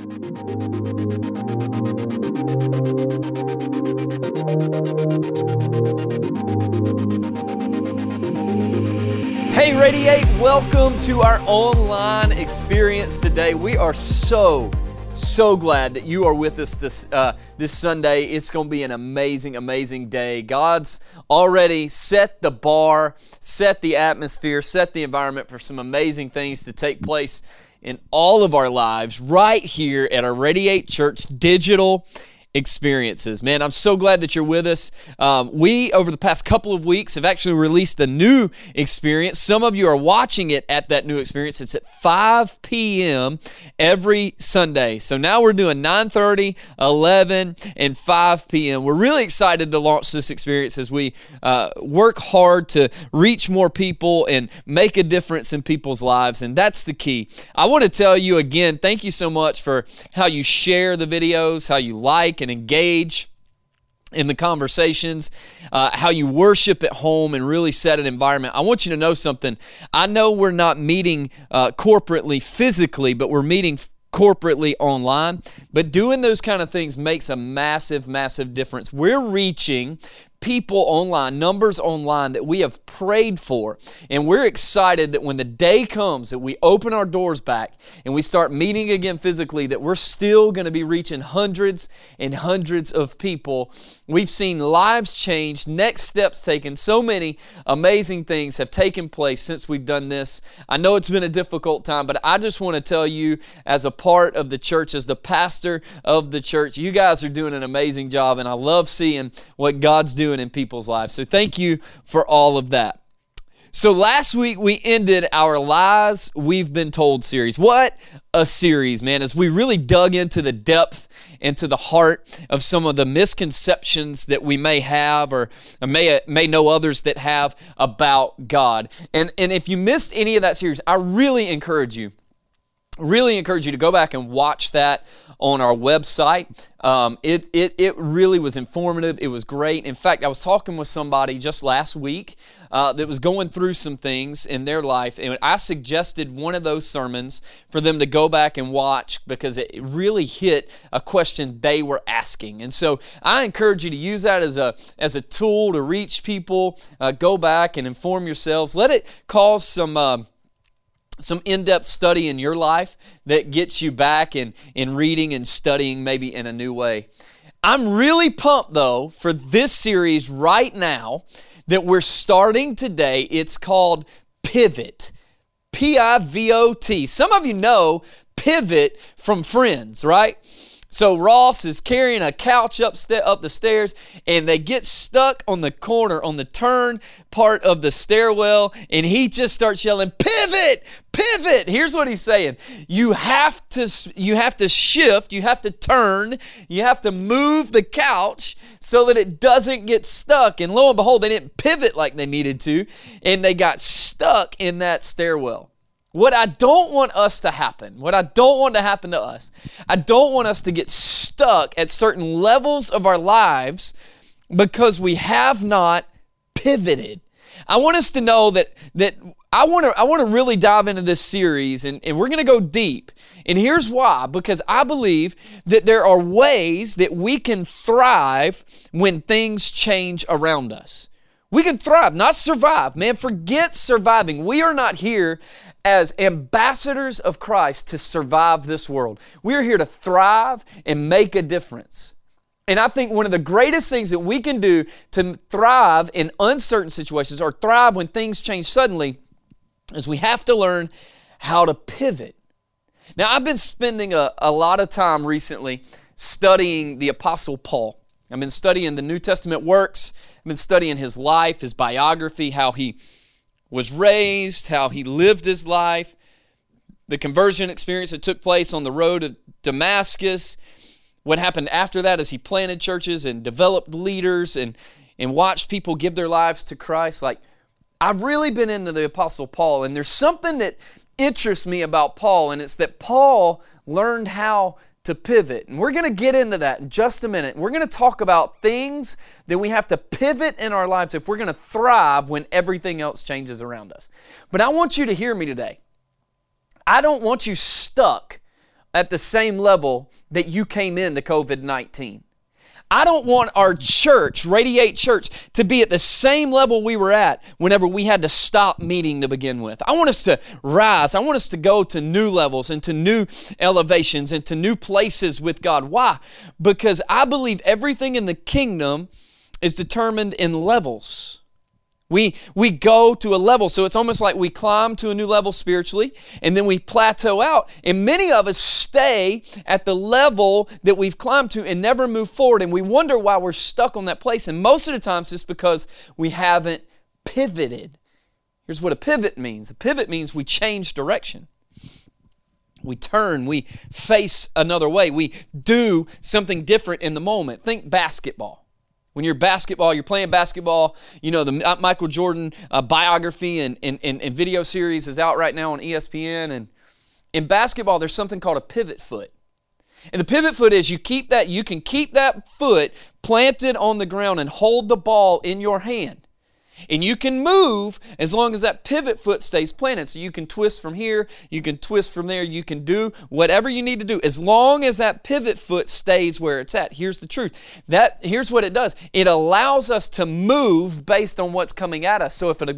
Hey, Radiate, welcome to our online experience today. We are so, so glad that you are with us this, uh, this Sunday. It's going to be an amazing, amazing day. God's already set the bar, set the atmosphere, set the environment for some amazing things to take place in all of our lives right here at our Radiate Church digital experiences. Man, I'm so glad that you're with us. Um, we, over the past couple of weeks, have actually released a new experience. Some of you are watching it at that new experience. It's at 5 p.m. every Sunday. So now we're doing 9:30, 11, and 5 p.m. We're really excited to launch this experience as we uh, work hard to reach more people and make a difference in people's lives. And that's the key. I want to tell you again, thank you so much for how you share the videos, how you like and engage in the conversations, uh, how you worship at home and really set an environment. I want you to know something. I know we're not meeting uh, corporately physically, but we're meeting corporately online. But doing those kind of things makes a massive, massive difference. We're reaching people online, numbers online that we have prayed for. And we're excited that when the day comes that we open our doors back and we start meeting again physically, that we're still going to be reaching hundreds and hundreds of people. We've seen lives changed, next steps taken. So many amazing things have taken place since we've done this. I know it's been a difficult time, but I just want to tell you, as a part of the church, as the pastor of the church, you guys are doing an amazing job, and I love seeing what God's doing doing in people's lives. So thank you for all of that. So last week we ended our Lies We've Been Told series. What a series, man, as we really dug into the depth into the heart of some of the misconceptions that we may have or, may, may know others that have about God. And, and if you missed any of that series, I really encourage you really encourage you to go back and watch that on our website. Um, it, it, it really was informative. It was great. In fact, I was talking with somebody just last week uh, that was going through some things in their life, and I suggested one of those sermons for them to go back and watch because it really hit a question they were asking. And so I encourage you to use that as a, as a tool to reach people. Uh, go back and inform yourselves. Let it cause some. Uh, some in-depth study in your life that gets you back in, in reading and studying maybe in a new way. I'm really pumped though for this series right now that we're starting today. It's called Pivot. P I V O T. Some of you know Pivot from Friends, right? So Ross is carrying a couch up, st- up the stairs, and they get stuck on the corner, on the turn part of the stairwell, and he just starts yelling, "Pivot! Pivot!" Here's what he's saying: You have to, you have to shift, you have to turn, you have to move the couch so that it doesn't get stuck. And lo and behold, they didn't pivot like they needed to, and they got stuck in that stairwell. What I don't want us to happen, what I don't want to happen to us, I don't want us to get stuck at certain levels of our lives because we have not pivoted. I want us to know that that I want to I want to really dive into this series and, and we're going to go deep. And here's why because I believe that there are ways that we can thrive when things change around us. We can thrive, not survive. Man, forget surviving. We are not here as ambassadors of Christ to survive this world. We are here to thrive and make a difference. And I think one of the greatest things that we can do to thrive in uncertain situations or thrive when things change suddenly is we have to learn how to pivot. Now, I've been spending a, a lot of time recently studying the Apostle Paul. I've been studying the New Testament works, I've been studying his life, his biography, how he was raised, how he lived his life, the conversion experience that took place on the road to Damascus, what happened after that as he planted churches and developed leaders and, and watched people give their lives to Christ. Like, I've really been into the Apostle Paul, and there's something that interests me about Paul, and it's that Paul learned how to pivot. And we're going to get into that in just a minute. We're going to talk about things that we have to pivot in our lives if we're going to thrive when everything else changes around us. But I want you to hear me today. I don't want you stuck at the same level that you came into COVID 19. I don't want our church, Radiate Church, to be at the same level we were at whenever we had to stop meeting to begin with. I want us to rise. I want us to go to new levels and to new elevations and to new places with God. Why? Because I believe everything in the kingdom is determined in levels. We, we go to a level. So it's almost like we climb to a new level spiritually and then we plateau out. And many of us stay at the level that we've climbed to and never move forward. And we wonder why we're stuck on that place. And most of the times it's because we haven't pivoted. Here's what a pivot means a pivot means we change direction. We turn, we face another way, we do something different in the moment. Think basketball. When you're basketball, you're playing basketball, you know, the Michael Jordan uh, biography and, and, and, and video series is out right now on ESPN. And in basketball, there's something called a pivot foot. And the pivot foot is you keep that, you can keep that foot planted on the ground and hold the ball in your hand. And you can move as long as that pivot foot stays planted. So you can twist from here, you can twist from there, you can do whatever you need to do as long as that pivot foot stays where it's at. Here's the truth. That here's what it does. It allows us to move based on what's coming at us. So if a,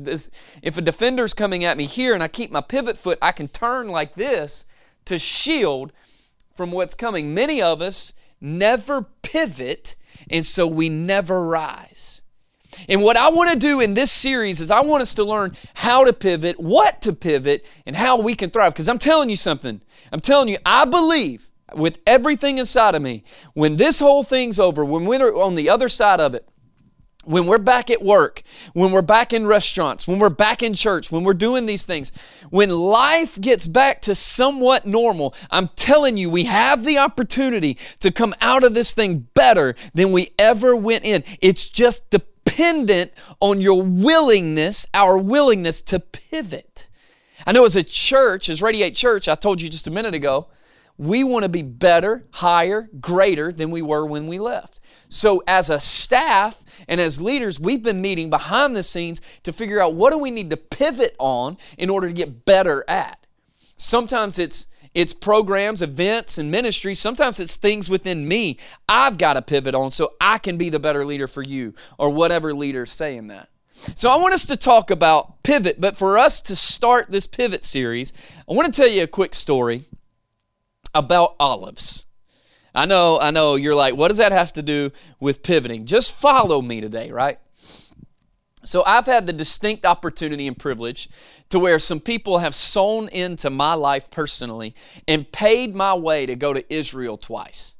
if a defender's coming at me here and I keep my pivot foot, I can turn like this to shield from what's coming. Many of us never pivot and so we never rise. And what I want to do in this series is I want us to learn how to pivot, what to pivot, and how we can thrive. Because I'm telling you something. I'm telling you, I believe with everything inside of me, when this whole thing's over, when we're on the other side of it, when we're back at work, when we're back in restaurants, when we're back in church, when we're doing these things, when life gets back to somewhat normal, I'm telling you, we have the opportunity to come out of this thing better than we ever went in. It's just the dependent on your willingness, our willingness to pivot. I know as a church, as Radiate Church, I told you just a minute ago, we want to be better, higher, greater than we were when we left. So, as a staff and as leaders, we've been meeting behind the scenes to figure out what do we need to pivot on in order to get better at. Sometimes it's it's programs, events, and ministries. Sometimes it's things within me I've got to pivot on so I can be the better leader for you or whatever leader's saying that. So I want us to talk about pivot, but for us to start this pivot series, I want to tell you a quick story about olives. I know, I know you're like, what does that have to do with pivoting? Just follow me today, right? So I've had the distinct opportunity and privilege to where some people have sown into my life personally and paid my way to go to Israel twice.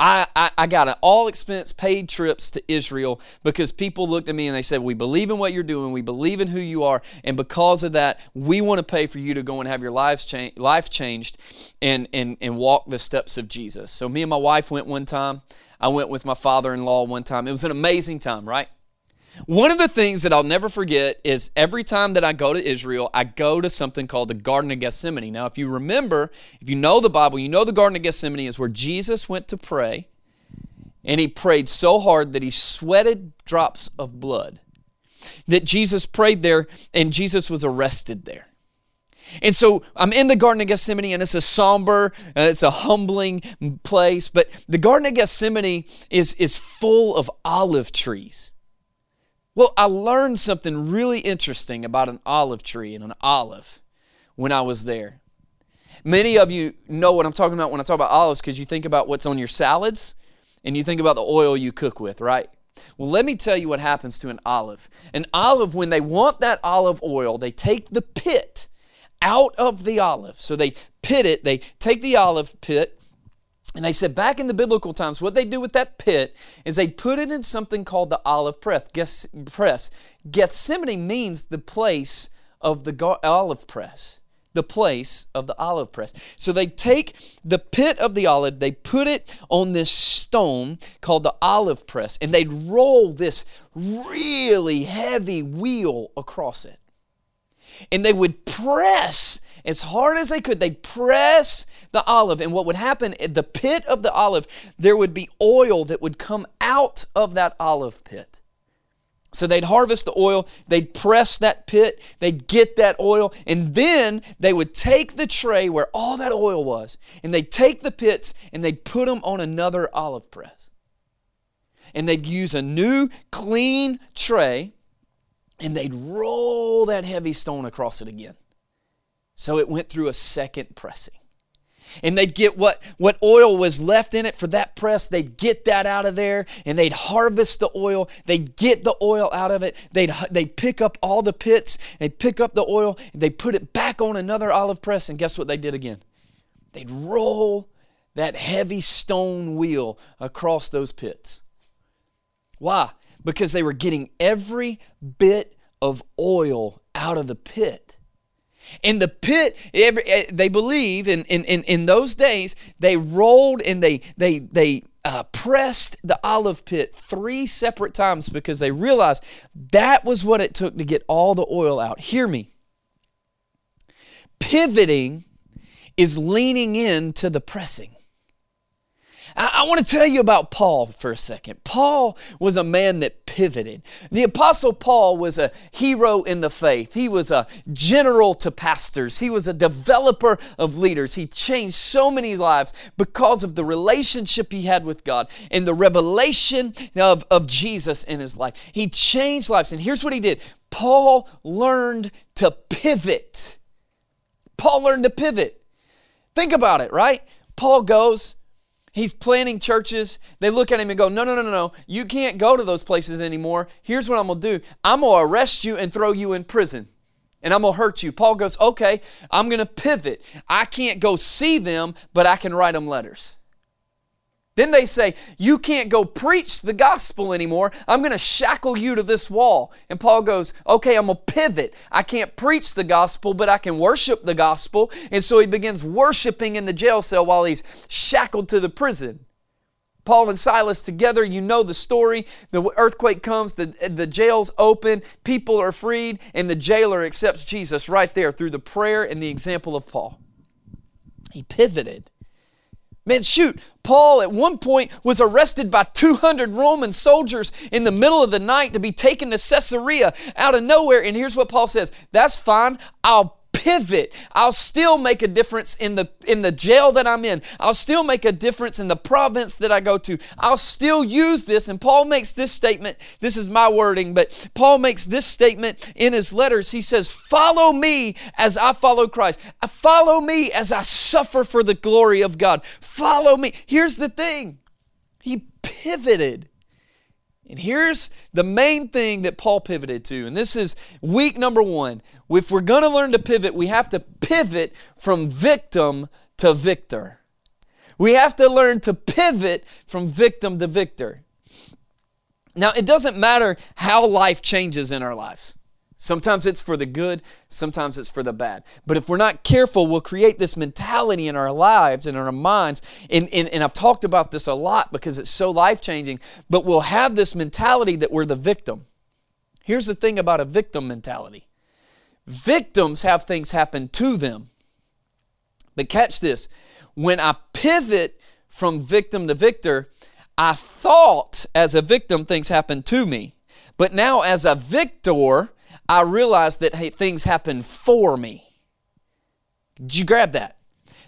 I, I, I, got an all expense paid trips to Israel because people looked at me and they said, We believe in what you're doing, we believe in who you are, and because of that, we want to pay for you to go and have your lives cha- life changed and, and, and walk the steps of Jesus. So, me and my wife went one time. I went with my father in law one time. It was an amazing time, right? One of the things that I'll never forget is every time that I go to Israel, I go to something called the Garden of Gethsemane. Now, if you remember, if you know the Bible, you know the Garden of Gethsemane is where Jesus went to pray, and he prayed so hard that he sweated drops of blood. That Jesus prayed there, and Jesus was arrested there. And so I'm in the Garden of Gethsemane, and it's a somber, uh, it's a humbling place. But the Garden of Gethsemane is, is full of olive trees. Well, I learned something really interesting about an olive tree and an olive when I was there. Many of you know what I'm talking about when I talk about olives because you think about what's on your salads and you think about the oil you cook with, right? Well, let me tell you what happens to an olive. An olive, when they want that olive oil, they take the pit out of the olive. So they pit it, they take the olive pit, and they said back in the biblical times, what they do with that pit is they put it in something called the olive press. press. Gethsemane means the place of the olive press. The place of the olive press. So they take the pit of the olive, they put it on this stone called the olive press, and they'd roll this really heavy wheel across it. And they would press as hard as they could. They'd press the olive, and what would happen at the pit of the olive, there would be oil that would come out of that olive pit. So they'd harvest the oil, they'd press that pit, they'd get that oil, and then they would take the tray where all that oil was, and they'd take the pits and they'd put them on another olive press. And they'd use a new clean tray and they'd roll that heavy stone across it again. So it went through a second pressing. And they'd get what, what oil was left in it for that press. They'd get that out of there and they'd harvest the oil. They'd get the oil out of it. They'd, they'd pick up all the pits. They'd pick up the oil. And they'd put it back on another olive press. And guess what they did again? They'd roll that heavy stone wheel across those pits. Why? Because they were getting every bit of oil out of the pit in the pit, every, eh, they believe in, in, in, in those days, they rolled and they, they, they uh, pressed the olive pit three separate times because they realized that was what it took to get all the oil out. Hear me. Pivoting is leaning into the pressing. I, I want to tell you about Paul for a second. Paul was a man that pivoted. The Apostle Paul was a hero in the faith, he was a general to pastors, he was a developer of leaders. He changed so many lives because of the relationship he had with God and the revelation of, of Jesus in his life. He changed lives. And here's what he did Paul learned to pivot. Paul learned to pivot. Think about it, right? Paul goes, He's planning churches. They look at him and go, No, no, no, no, no. You can't go to those places anymore. Here's what I'm going to do I'm going to arrest you and throw you in prison. And I'm going to hurt you. Paul goes, Okay, I'm going to pivot. I can't go see them, but I can write them letters. Then they say, You can't go preach the gospel anymore. I'm going to shackle you to this wall. And Paul goes, Okay, I'm going to pivot. I can't preach the gospel, but I can worship the gospel. And so he begins worshiping in the jail cell while he's shackled to the prison. Paul and Silas together, you know the story. The earthquake comes, the, the jail's open, people are freed, and the jailer accepts Jesus right there through the prayer and the example of Paul. He pivoted. Man, shoot, Paul at one point was arrested by 200 Roman soldiers in the middle of the night to be taken to Caesarea out of nowhere. And here's what Paul says That's fine. I'll pivot. I'll still make a difference in the in the jail that I'm in. I'll still make a difference in the province that I go to. I'll still use this and Paul makes this statement. This is my wording, but Paul makes this statement in his letters. He says, "Follow me as I follow Christ. Follow me as I suffer for the glory of God. Follow me." Here's the thing. He pivoted. And here's the main thing that Paul pivoted to, and this is week number one. If we're going to learn to pivot, we have to pivot from victim to victor. We have to learn to pivot from victim to victor. Now, it doesn't matter how life changes in our lives. Sometimes it's for the good, sometimes it's for the bad. But if we're not careful, we'll create this mentality in our lives and in our minds. And, and, and I've talked about this a lot because it's so life changing, but we'll have this mentality that we're the victim. Here's the thing about a victim mentality victims have things happen to them. But catch this when I pivot from victim to victor, I thought as a victim things happened to me. But now as a victor, I realized that hey, things happen for me. Did you grab that?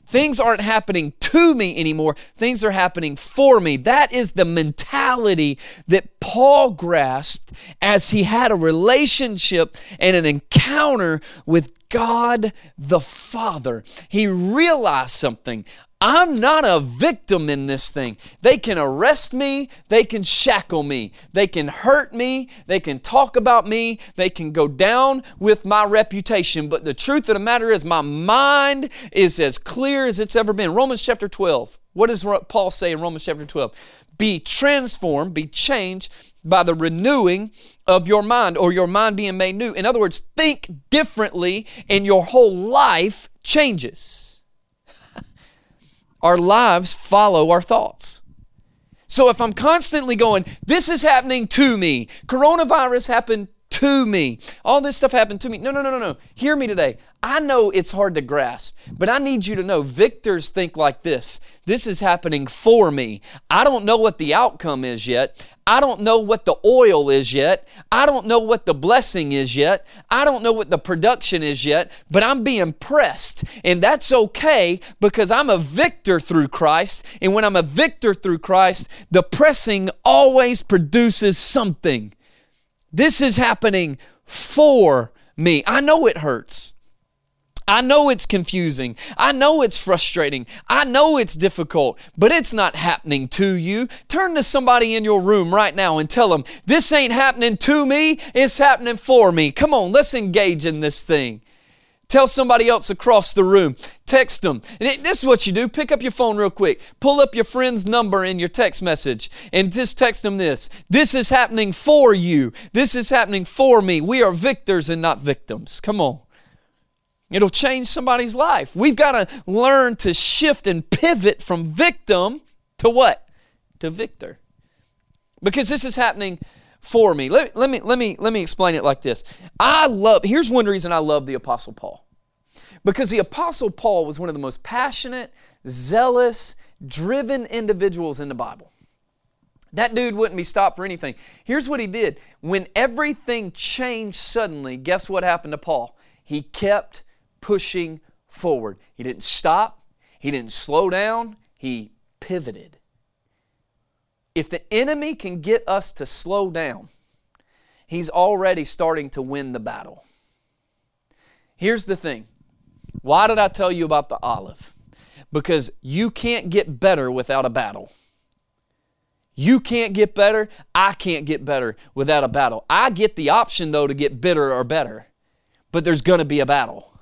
Things aren't happening to me anymore. Things are happening for me. That is the mentality that Paul grasped as he had a relationship and an encounter with God the Father. He realized something. I'm not a victim in this thing. They can arrest me, they can shackle me, they can hurt me, they can talk about me, they can go down with my reputation. But the truth of the matter is, my mind is as clear as it's ever been. Romans chapter 12. What does Paul say in Romans chapter 12? Be transformed, be changed by the renewing of your mind or your mind being made new. In other words, think differently and your whole life changes our lives follow our thoughts. So if I'm constantly going, this is happening to me, coronavirus happened to me. All this stuff happened to me. No, no, no, no, no. Hear me today. I know it's hard to grasp, but I need you to know victors think like this. This is happening for me. I don't know what the outcome is yet. I don't know what the oil is yet. I don't know what the blessing is yet. I don't know what the production is yet, but I'm being pressed. And that's okay because I'm a victor through Christ. And when I'm a victor through Christ, the pressing always produces something. This is happening for me. I know it hurts. I know it's confusing. I know it's frustrating. I know it's difficult, but it's not happening to you. Turn to somebody in your room right now and tell them, This ain't happening to me, it's happening for me. Come on, let's engage in this thing. Tell somebody else across the room. Text them. And this is what you do. Pick up your phone real quick. Pull up your friend's number in your text message and just text them this. This is happening for you. This is happening for me. We are victors and not victims. Come on. It'll change somebody's life. We've got to learn to shift and pivot from victim to what? To victor. Because this is happening for me. Let, let, me, let, me, let me explain it like this. I love, here's one reason I love the Apostle Paul. Because the Apostle Paul was one of the most passionate, zealous, driven individuals in the Bible. That dude wouldn't be stopped for anything. Here's what he did. When everything changed suddenly, guess what happened to Paul? He kept pushing forward. He didn't stop, he didn't slow down, he pivoted. If the enemy can get us to slow down, he's already starting to win the battle. Here's the thing why did I tell you about the olive? Because you can't get better without a battle. You can't get better. I can't get better without a battle. I get the option, though, to get bitter or better, but there's going to be a battle.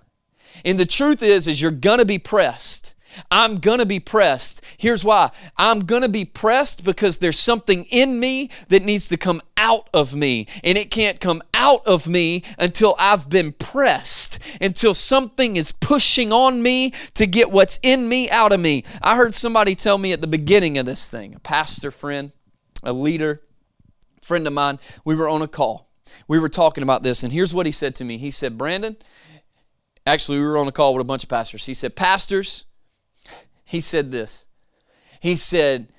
And the truth is, is you're gonna be pressed. I'm gonna be pressed. Here's why. I'm gonna be pressed because there's something in me that needs to come out of me. And it can't come out of me until I've been pressed, until something is pushing on me to get what's in me out of me. I heard somebody tell me at the beginning of this thing, a pastor friend, a leader, friend of mine, we were on a call. We were talking about this, and here's what he said to me. He said, Brandon, Actually, we were on a call with a bunch of pastors. He said, Pastors, he said this. He said,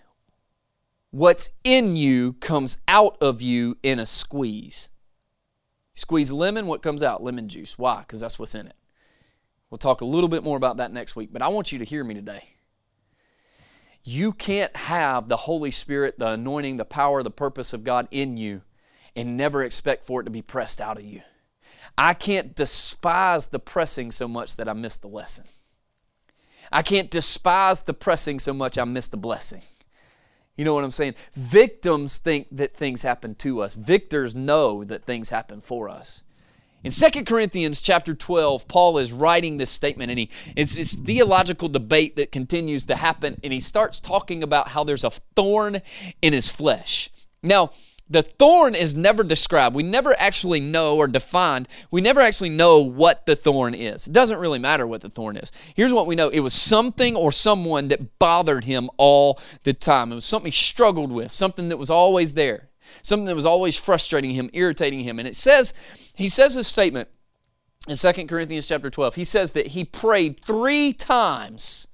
What's in you comes out of you in a squeeze. Squeeze lemon, what comes out? Lemon juice. Why? Because that's what's in it. We'll talk a little bit more about that next week, but I want you to hear me today. You can't have the Holy Spirit, the anointing, the power, the purpose of God in you and never expect for it to be pressed out of you. I can't despise the pressing so much that I miss the lesson. I can't despise the pressing so much I miss the blessing. You know what I'm saying? Victims think that things happen to us. Victors know that things happen for us. In 2 Corinthians chapter 12, Paul is writing this statement and he it's this theological debate that continues to happen and he starts talking about how there's a thorn in his flesh. Now, the thorn is never described. We never actually know or defined. We never actually know what the thorn is. It doesn't really matter what the thorn is. Here's what we know it was something or someone that bothered him all the time. It was something he struggled with, something that was always there, something that was always frustrating him, irritating him. And it says, he says this statement in 2 Corinthians chapter 12. He says that he prayed three times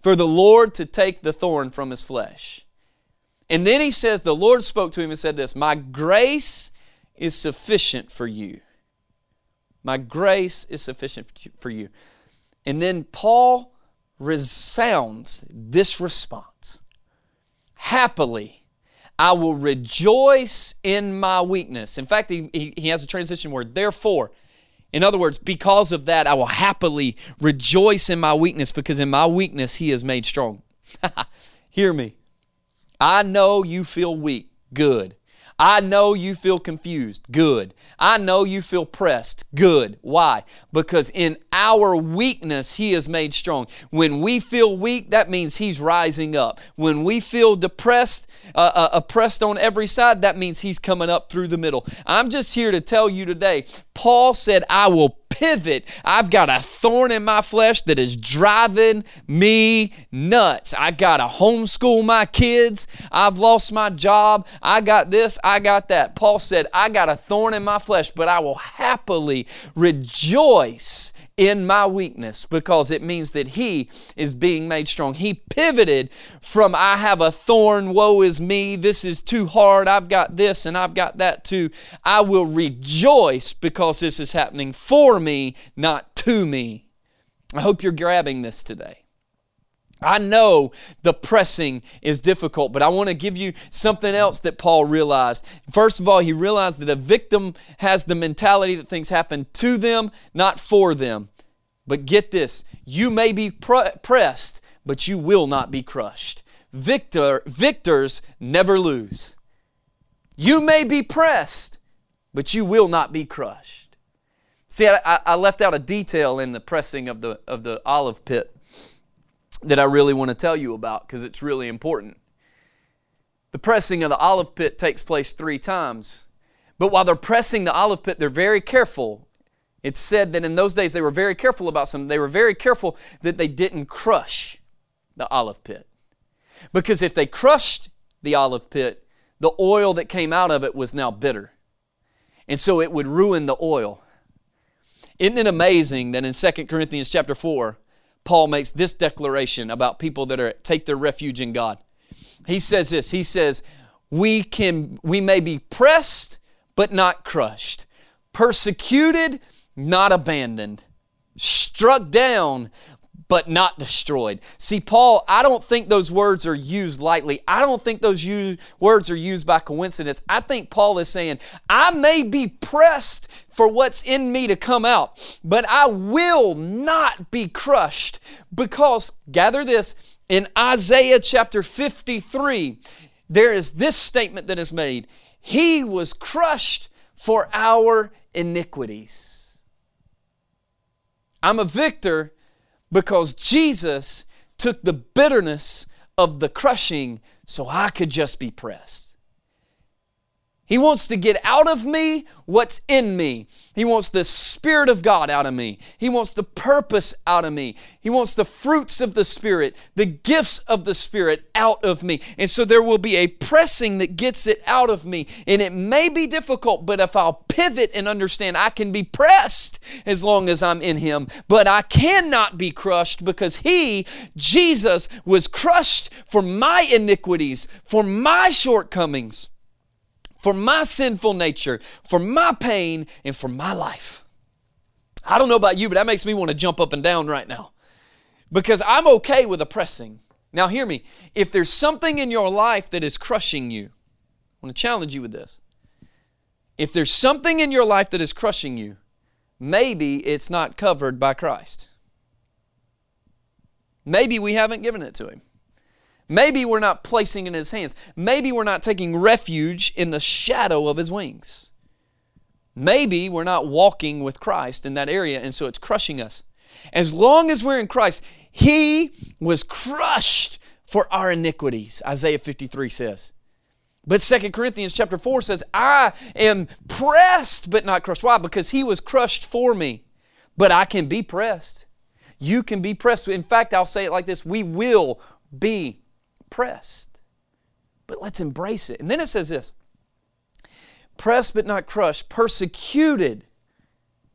for the Lord to take the thorn from his flesh. And then he says, The Lord spoke to him and said this My grace is sufficient for you. My grace is sufficient for you. And then Paul resounds this response Happily, I will rejoice in my weakness. In fact, he, he, has a transition word, therefore. In other words, because of that, I will happily rejoice in my weakness because in my weakness, he is made strong. Hear me. I know you feel weak. Good. I know you feel confused. Good. I know you feel pressed. Good. Why? Because in our weakness, He is made strong. When we feel weak, that means He's rising up. When we feel depressed, uh, uh, oppressed on every side, that means He's coming up through the middle. I'm just here to tell you today Paul said, I will pivot. I've got a thorn in my flesh that is driving me nuts. I got to homeschool my kids. I've lost my job. I got this. I got that. Paul said, I got a thorn in my flesh, but I will happily rejoice in my weakness because it means that He is being made strong. He pivoted from I have a thorn, woe is me, this is too hard, I've got this and I've got that too. I will rejoice because this is happening for me, not to me. I hope you're grabbing this today. I know the pressing is difficult, but I want to give you something else that Paul realized. First of all, he realized that a victim has the mentality that things happen to them, not for them. But get this you may be pr- pressed, but you will not be crushed. Victor, victors never lose. You may be pressed, but you will not be crushed. See, I, I left out a detail in the pressing of the, of the olive pit that I really want to tell you about because it's really important. The pressing of the olive pit takes place three times. But while they're pressing the olive pit, they're very careful. It's said that in those days they were very careful about something. They were very careful that they didn't crush the olive pit. Because if they crushed the olive pit, the oil that came out of it was now bitter. And so it would ruin the oil. Isn't it amazing that in 2 Corinthians chapter 4, Paul makes this declaration about people that are take their refuge in God. He says this. He says, "We can we may be pressed but not crushed, persecuted, not abandoned, struck down but not destroyed. See, Paul, I don't think those words are used lightly. I don't think those use, words are used by coincidence. I think Paul is saying, I may be pressed for what's in me to come out, but I will not be crushed because, gather this, in Isaiah chapter 53, there is this statement that is made He was crushed for our iniquities. I'm a victor because Jesus took the bitterness of the crushing so I could just be pressed. He wants to get out of me what's in me. He wants the Spirit of God out of me. He wants the purpose out of me. He wants the fruits of the Spirit, the gifts of the Spirit out of me. And so there will be a pressing that gets it out of me. And it may be difficult, but if I'll pivot and understand I can be pressed as long as I'm in Him, but I cannot be crushed because He, Jesus, was crushed for my iniquities, for my shortcomings for my sinful nature, for my pain, and for my life. I don't know about you, but that makes me want to jump up and down right now because I'm okay with oppressing. Now, hear me. If there's something in your life that is crushing you, I want to challenge you with this. If there's something in your life that is crushing you, maybe it's not covered by Christ. Maybe we haven't given it to Him. Maybe we're not placing in His hands. Maybe we're not taking refuge in the shadow of His wings. Maybe we're not walking with Christ in that area, and so it's crushing us. As long as we're in Christ, He was crushed for our iniquities, Isaiah 53 says. But Second Corinthians chapter 4 says, I am pressed but not crushed. Why? Because He was crushed for me. But I can be pressed. You can be pressed. In fact, I'll say it like this we will be pressed. But let's embrace it. And then it says this pressed but not crushed, persecuted,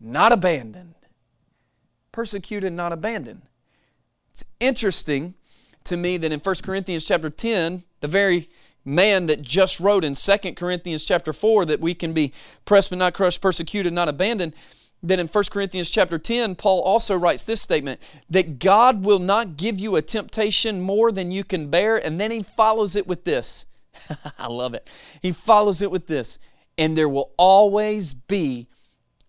not abandoned. Persecuted, not abandoned. It's interesting to me that in 1 Corinthians chapter 10, the very man that just wrote in 2 Corinthians chapter 4 that we can be pressed but not crushed, persecuted, not abandoned, that in 1 Corinthians chapter 10, Paul also writes this statement that God will not give you a temptation more than you can bear. And then he follows it with this. I love it. He follows it with this. And there will always be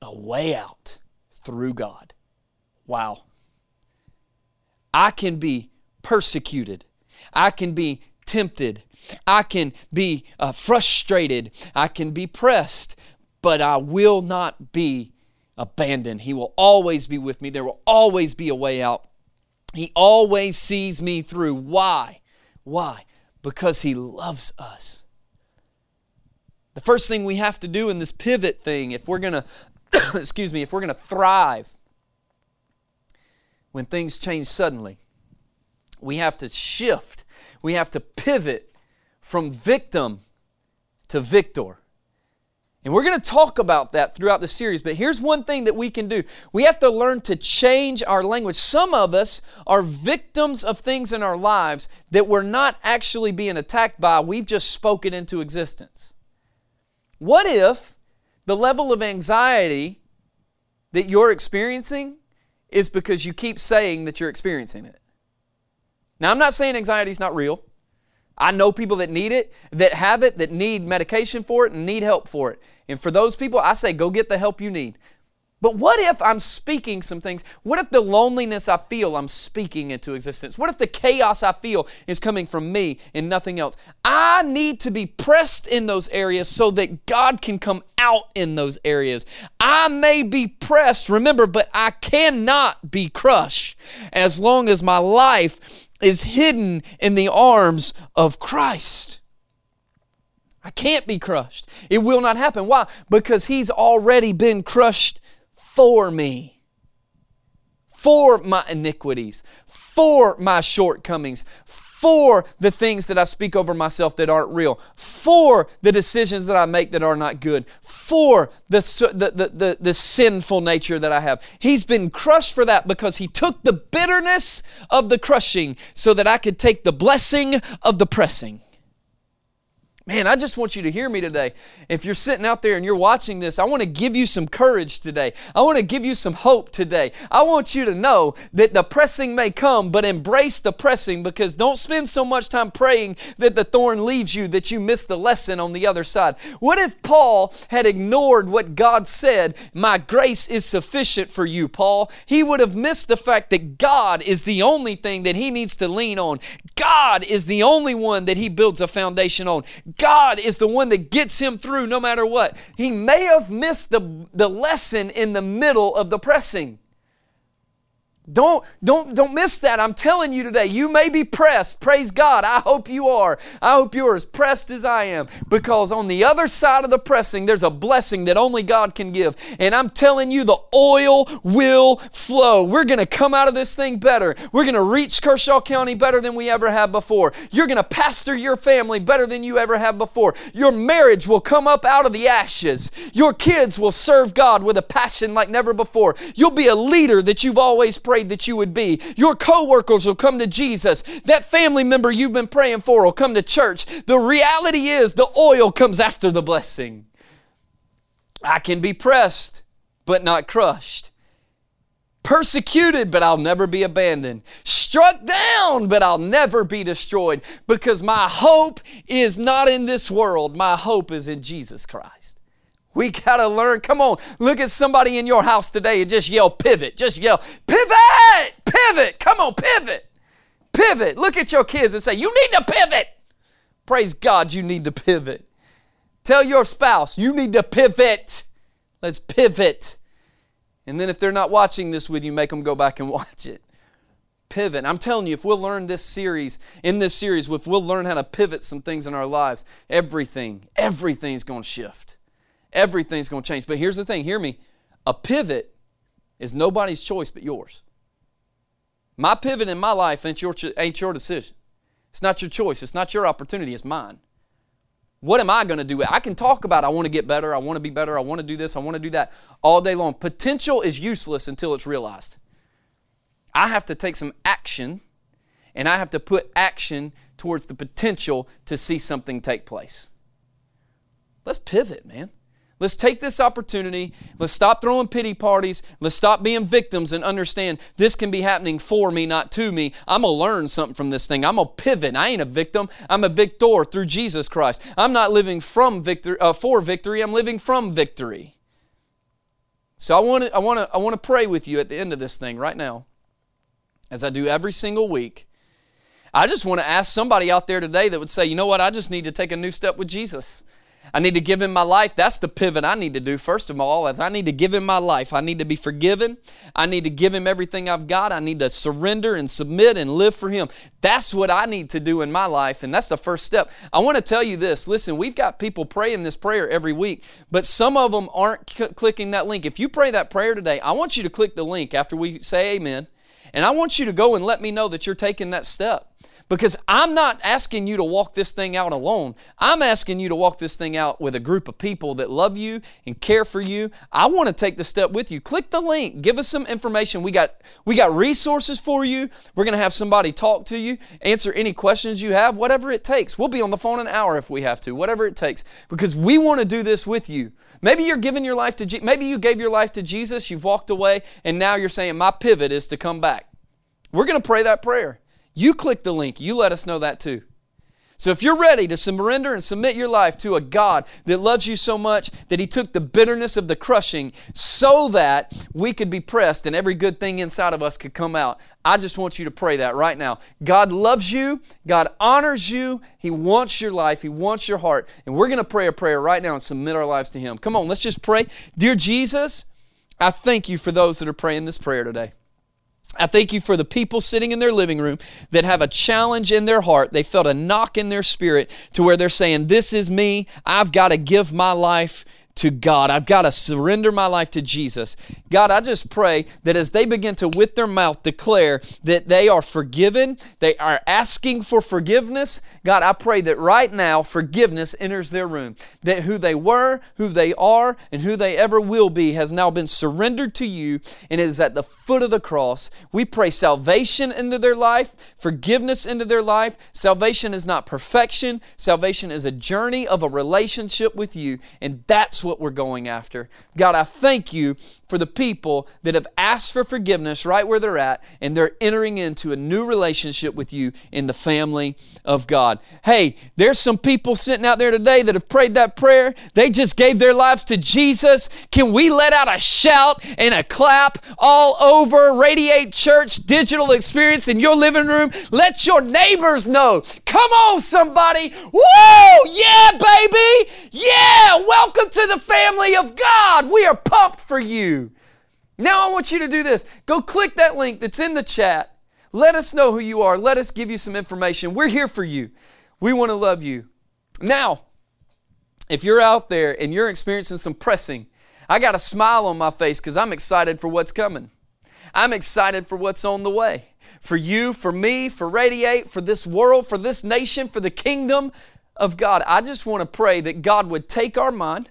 a way out through God. Wow. I can be persecuted. I can be tempted. I can be uh, frustrated. I can be pressed. But I will not be abandoned. He will always be with me. There will always be a way out. He always sees me through. Why? Why? Because He loves us. The first thing we have to do in this pivot thing, if we're going to excuse me, if we're going to thrive when things change suddenly, we have to shift. We have to pivot from victim to victor. And we're going to talk about that throughout the series, but here's one thing that we can do. We have to learn to change our language. Some of us are victims of things in our lives that we're not actually being attacked by, we've just spoken into existence. What if the level of anxiety that you're experiencing is because you keep saying that you're experiencing it? Now, I'm not saying anxiety is not real. I know people that need it, that have it, that need medication for it, and need help for it. And for those people, I say go get the help you need. But what if I'm speaking some things? What if the loneliness I feel, I'm speaking into existence? What if the chaos I feel is coming from me and nothing else? I need to be pressed in those areas so that God can come out in those areas. I may be pressed, remember, but I cannot be crushed as long as my life is hidden in the arms of Christ. I can't be crushed. It will not happen. Why? Because He's already been crushed for me, for my iniquities, for my shortcomings, for the things that I speak over myself that aren't real, for the decisions that I make that are not good, for the, the, the, the, the sinful nature that I have. He's been crushed for that because He took the bitterness of the crushing so that I could take the blessing of the pressing. Man, I just want you to hear me today. If you're sitting out there and you're watching this, I want to give you some courage today. I want to give you some hope today. I want you to know that the pressing may come, but embrace the pressing because don't spend so much time praying that the thorn leaves you that you miss the lesson on the other side. What if Paul had ignored what God said, My grace is sufficient for you, Paul? He would have missed the fact that God is the only thing that he needs to lean on. God is the only one that he builds a foundation on. God is the one that gets him through no matter what. He may have missed the, the lesson in the middle of the pressing. Don't, don't, don't miss that. I'm telling you today, you may be pressed. Praise God. I hope you are. I hope you are as pressed as I am because on the other side of the pressing, there's a blessing that only God can give. And I'm telling you, the oil will flow. We're going to come out of this thing better. We're going to reach Kershaw County better than we ever have before. You're going to pastor your family better than you ever have before. Your marriage will come up out of the ashes. Your kids will serve God with a passion like never before. You'll be a leader that you've always prayed prayed that you would be. Your coworkers will come to Jesus. That family member you've been praying for will come to church. The reality is the oil comes after the blessing. I can be pressed, but not crushed. Persecuted, but I'll never be abandoned. Struck down, but I'll never be destroyed because my hope is not in this world. My hope is in Jesus Christ. We got to learn. Come on, look at somebody in your house today and just yell pivot. Just yell pivot, pivot. Come on, pivot, pivot. Look at your kids and say, You need to pivot. Praise God, you need to pivot. Tell your spouse, You need to pivot. Let's pivot. And then if they're not watching this with you, make them go back and watch it. Pivot. I'm telling you, if we'll learn this series, in this series, if we'll learn how to pivot some things in our lives, everything, everything's going to shift everything's going to change. But here's the thing hear me. A pivot is nobody's choice but yours. My pivot in my life ain't your, ain't your decision. It's not your choice. It's not your opportunity. It's mine. What am I going to do? I can talk about I want to get better, I want to be better, I want to do this, I want to do that all day long. Potential is useless until it's realized. I have to take some action and I have to put action towards the potential to see something take place. Let's pivot, man. Let's take this opportunity. Let's stop throwing pity parties. Let's stop being victims and understand this can be happening for me, not to me. I'm going to learn something from this thing. I'm going to pivot. I ain't a victim. I'm a victor through Jesus Christ. I'm not living from victory, uh, for victory. I'm living from victory. So I want to I want to I want to pray with you at the end of this thing right now. As I do every single week. I just want to ask somebody out there today that would say, "You know what? I just need to take a new step with Jesus." I need to give him my life. That's the pivot I need to do first of all, as I need to give him my life. I need to be forgiven. I need to give him everything I've got. I need to surrender and submit and live for him. That's what I need to do in my life, and that's the first step. I want to tell you this. Listen, we've got people praying this prayer every week, but some of them aren't c- clicking that link. If you pray that prayer today, I want you to click the link after we say amen, and I want you to go and let me know that you're taking that step. Because I'm not asking you to walk this thing out alone. I'm asking you to walk this thing out with a group of people that love you and care for you. I want to take the step with you. Click the link. Give us some information. We got we got resources for you. We're going to have somebody talk to you, answer any questions you have, whatever it takes. We'll be on the phone an hour if we have to, whatever it takes, because we want to do this with you. Maybe you're giving your life to Je- maybe you gave your life to Jesus, you've walked away, and now you're saying my pivot is to come back. We're going to pray that prayer. You click the link, you let us know that too. So if you're ready to surrender and submit your life to a God that loves you so much that He took the bitterness of the crushing so that we could be pressed and every good thing inside of us could come out, I just want you to pray that right now. God loves you, God honors you, He wants your life, He wants your heart, and we're going to pray a prayer right now and submit our lives to Him. Come on, let's just pray. Dear Jesus, I thank you for those that are praying this prayer today. I thank you for the people sitting in their living room that have a challenge in their heart. They felt a knock in their spirit to where they're saying, This is me. I've got to give my life to God. I've got to surrender my life to Jesus. God, I just pray that as they begin to, with their mouth, declare that they are forgiven, they are asking for forgiveness. God, I pray that right now forgiveness enters their room. That who they were, who they are, and who they ever will be has now been surrendered to you and is at the foot of the cross. We pray salvation into their life, forgiveness into their life. Salvation is not perfection, salvation is a journey of a relationship with you, and that's what we're going after. God, I thank you for the people that have asked for forgiveness right where they're at, and they're entering into a new relationship with you in the family of God. Hey, there's some people sitting out there today that have prayed that prayer. They just gave their lives to Jesus. Can we let out a shout and a clap all over Radiate Church digital experience in your living room? Let your neighbors know. Come on, somebody. Whoa! Yeah, baby. Yeah. Welcome to the family of God. We are pumped for you. Now I want you to do this. Go click that link that's in the chat. Let us know who you are. Let us give you some information. We're here for you. We want to love you. Now, if you're out there and you're experiencing some pressing, I got a smile on my face because I'm excited for what's coming. I'm excited for what's on the way. For you, for me, for Radiate, for this world, for this nation, for the kingdom of God. I just want to pray that God would take our mind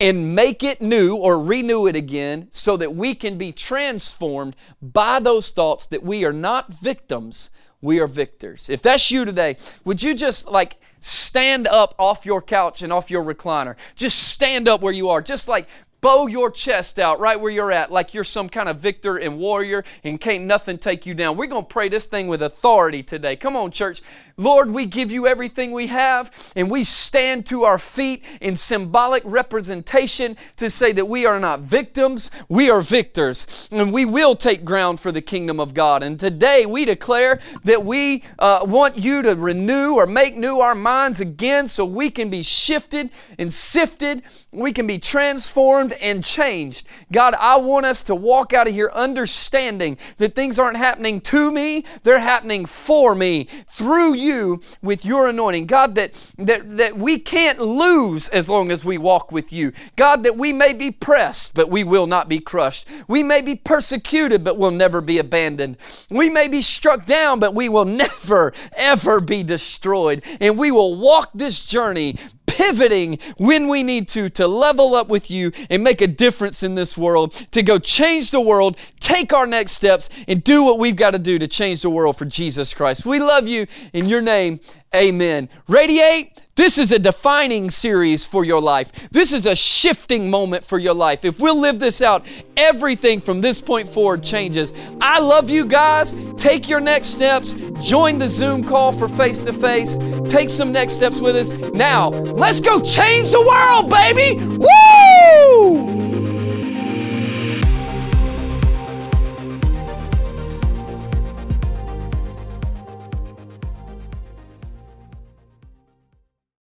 and make it new or renew it again so that we can be transformed by those thoughts that we are not victims, we are victors. If that's you today, would you just like stand up off your couch and off your recliner? Just stand up where you are. Just like bow your chest out right where you're at like you're some kind of victor and warrior and can't nothing take you down. We're going to pray this thing with authority today. Come on, church. Lord, we give you everything we have and we stand to our feet in symbolic representation to say that we are not victims, we are victors and we will take ground for the kingdom of God. And today we declare that we uh, want you to renew or make new our minds again so we can be shifted and sifted, we can be transformed and changed. God, I want us to walk out of here understanding that things aren't happening to me, they're happening for me through you with your anointing. God, that, that, that we can't lose as long as we walk with you. God, that we may be pressed, but we will not be crushed. We may be persecuted, but we'll never be abandoned. We may be struck down, but we will never, ever be destroyed. And we will walk this journey pivoting when we need to to level up with you and make a difference in this world, to go change the world, take our next steps, and do what we've got to do to change the world for Jesus Christ. We love you. In your name, amen. Radiate. This is a defining series for your life. This is a shifting moment for your life. If we'll live this out, everything from this point forward changes. I love you guys. Take your next steps. Join the Zoom call for face to face. Take some next steps with us. Now, let's go change the world, baby. Woo!